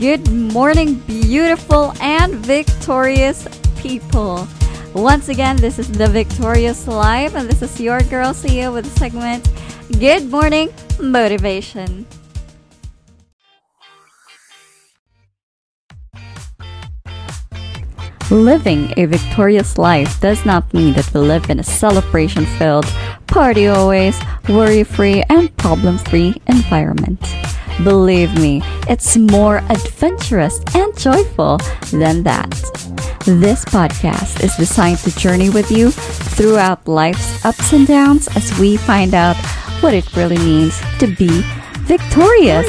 Good morning, beautiful and victorious people. Once again, this is the Victorious Life, and this is your girl CEO with the segment Good Morning Motivation. Living a victorious life does not mean that we live in a celebration filled, party always, worry free, and problem free environment. Believe me, it's more adventurous and joyful than that. This podcast is designed to journey with you throughout life's ups and downs as we find out what it really means to be victorious.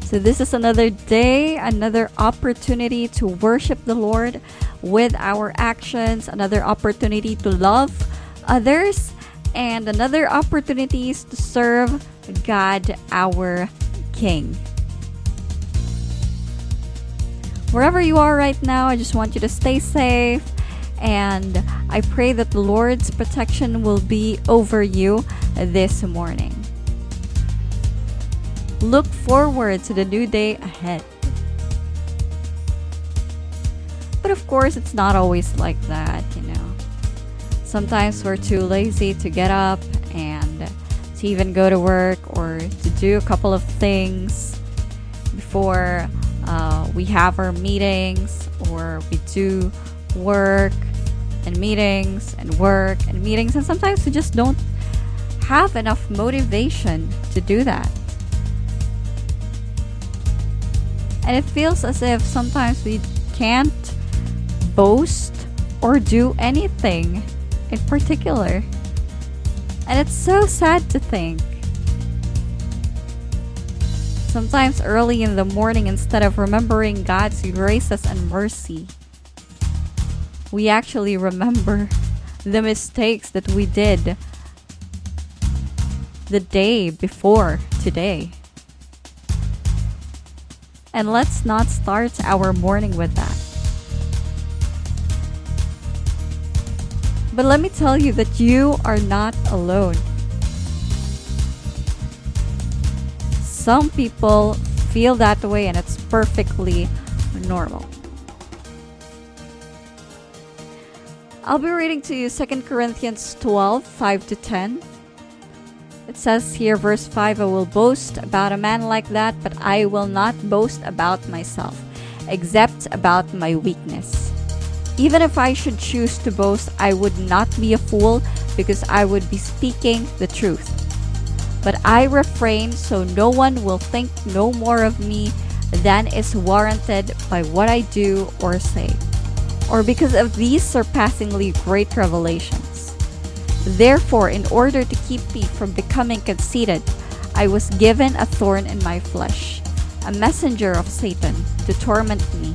So, this is another day, another opportunity to worship the Lord with our actions, another opportunity to love others, and another opportunities to serve God our King. Wherever you are right now, I just want you to stay safe and I pray that the Lord's protection will be over you this morning. Look forward to the new day ahead. But of course, it's not always like that, you know. Sometimes we're too lazy to get up and to even go to work or to do a couple of things before uh, we have our meetings or we do work and meetings and work and meetings. And sometimes we just don't have enough motivation to do that. And it feels as if sometimes we can't boast or do anything in particular and it's so sad to think. Sometimes early in the morning, instead of remembering God's graces and mercy, we actually remember the mistakes that we did the day before today. And let's not start our morning with that. But let me tell you that you are not alone. Some people feel that way and it's perfectly normal. I'll be reading to you 2 Corinthians 12 5 to 10. It says here, verse 5 I will boast about a man like that, but I will not boast about myself, except about my weakness. Even if I should choose to boast, I would not be a fool because I would be speaking the truth. But I refrain so no one will think no more of me than is warranted by what I do or say, or because of these surpassingly great revelations. Therefore, in order to keep me from becoming conceited, I was given a thorn in my flesh, a messenger of Satan to torment me.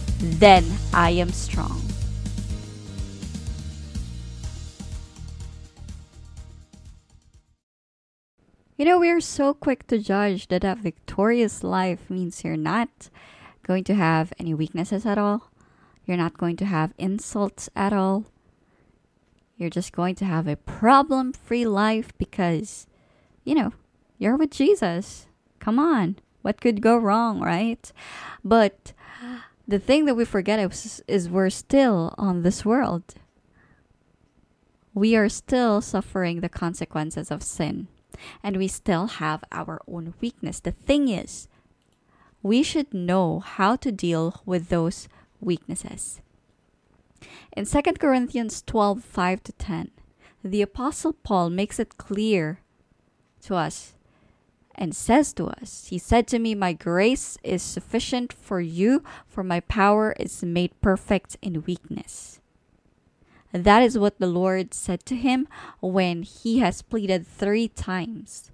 then I am strong. You know, we are so quick to judge that a victorious life means you're not going to have any weaknesses at all. You're not going to have insults at all. You're just going to have a problem free life because, you know, you're with Jesus. Come on. What could go wrong, right? But the thing that we forget is, is we're still on this world. We are still suffering the consequences of sin, and we still have our own weakness. The thing is, we should know how to deal with those weaknesses. In 2 Corinthians 12 5 to 10, the Apostle Paul makes it clear to us and says to us, He said to me, My grace is sufficient for you, for my power is made perfect in weakness. That is what the Lord said to him when he has pleaded three times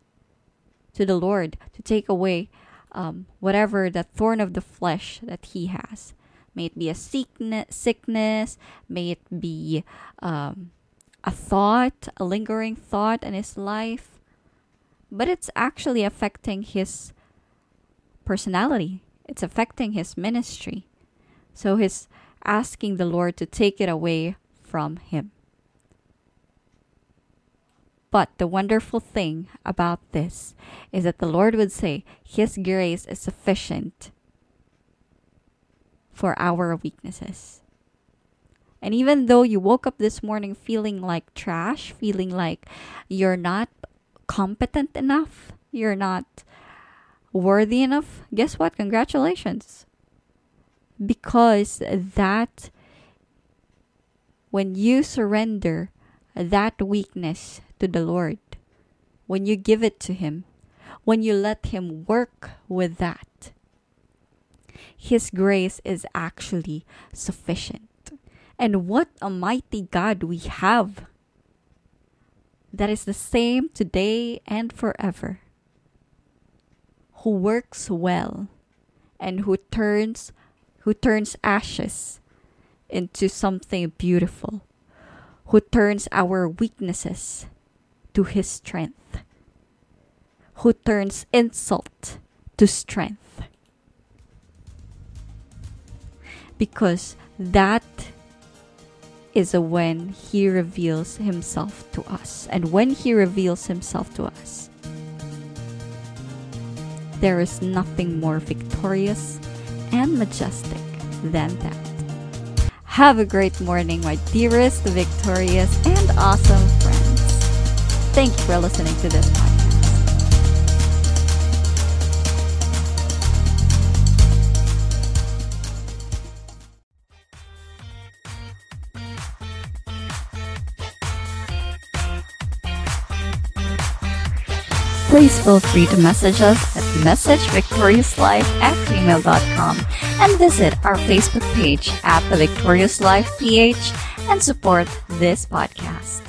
to the Lord to take away um, whatever the thorn of the flesh that he has. May it be a sickness, may it be um, a thought, a lingering thought in his life, but it's actually affecting his personality. It's affecting his ministry. So he's asking the Lord to take it away from him. But the wonderful thing about this is that the Lord would say, His grace is sufficient for our weaknesses. And even though you woke up this morning feeling like trash, feeling like you're not competent enough, you're not worthy enough, guess what? Congratulations. Because that, when you surrender that weakness to the Lord, when you give it to Him, when you let Him work with that, His grace is actually sufficient. And what a mighty God we have! That is the same today and forever. Who works well and who turns who turns ashes into something beautiful, who turns our weaknesses to his strength, who turns insult to strength. Because that is when he reveals himself to us. And when he reveals himself to us, there is nothing more victorious and majestic than that. Have a great morning, my dearest, victorious, and awesome friends. Thank you for listening to this please feel free to message us at messagevictoriouslife at gmail.com and visit our Facebook page at The Victorious Life PH and support this podcast.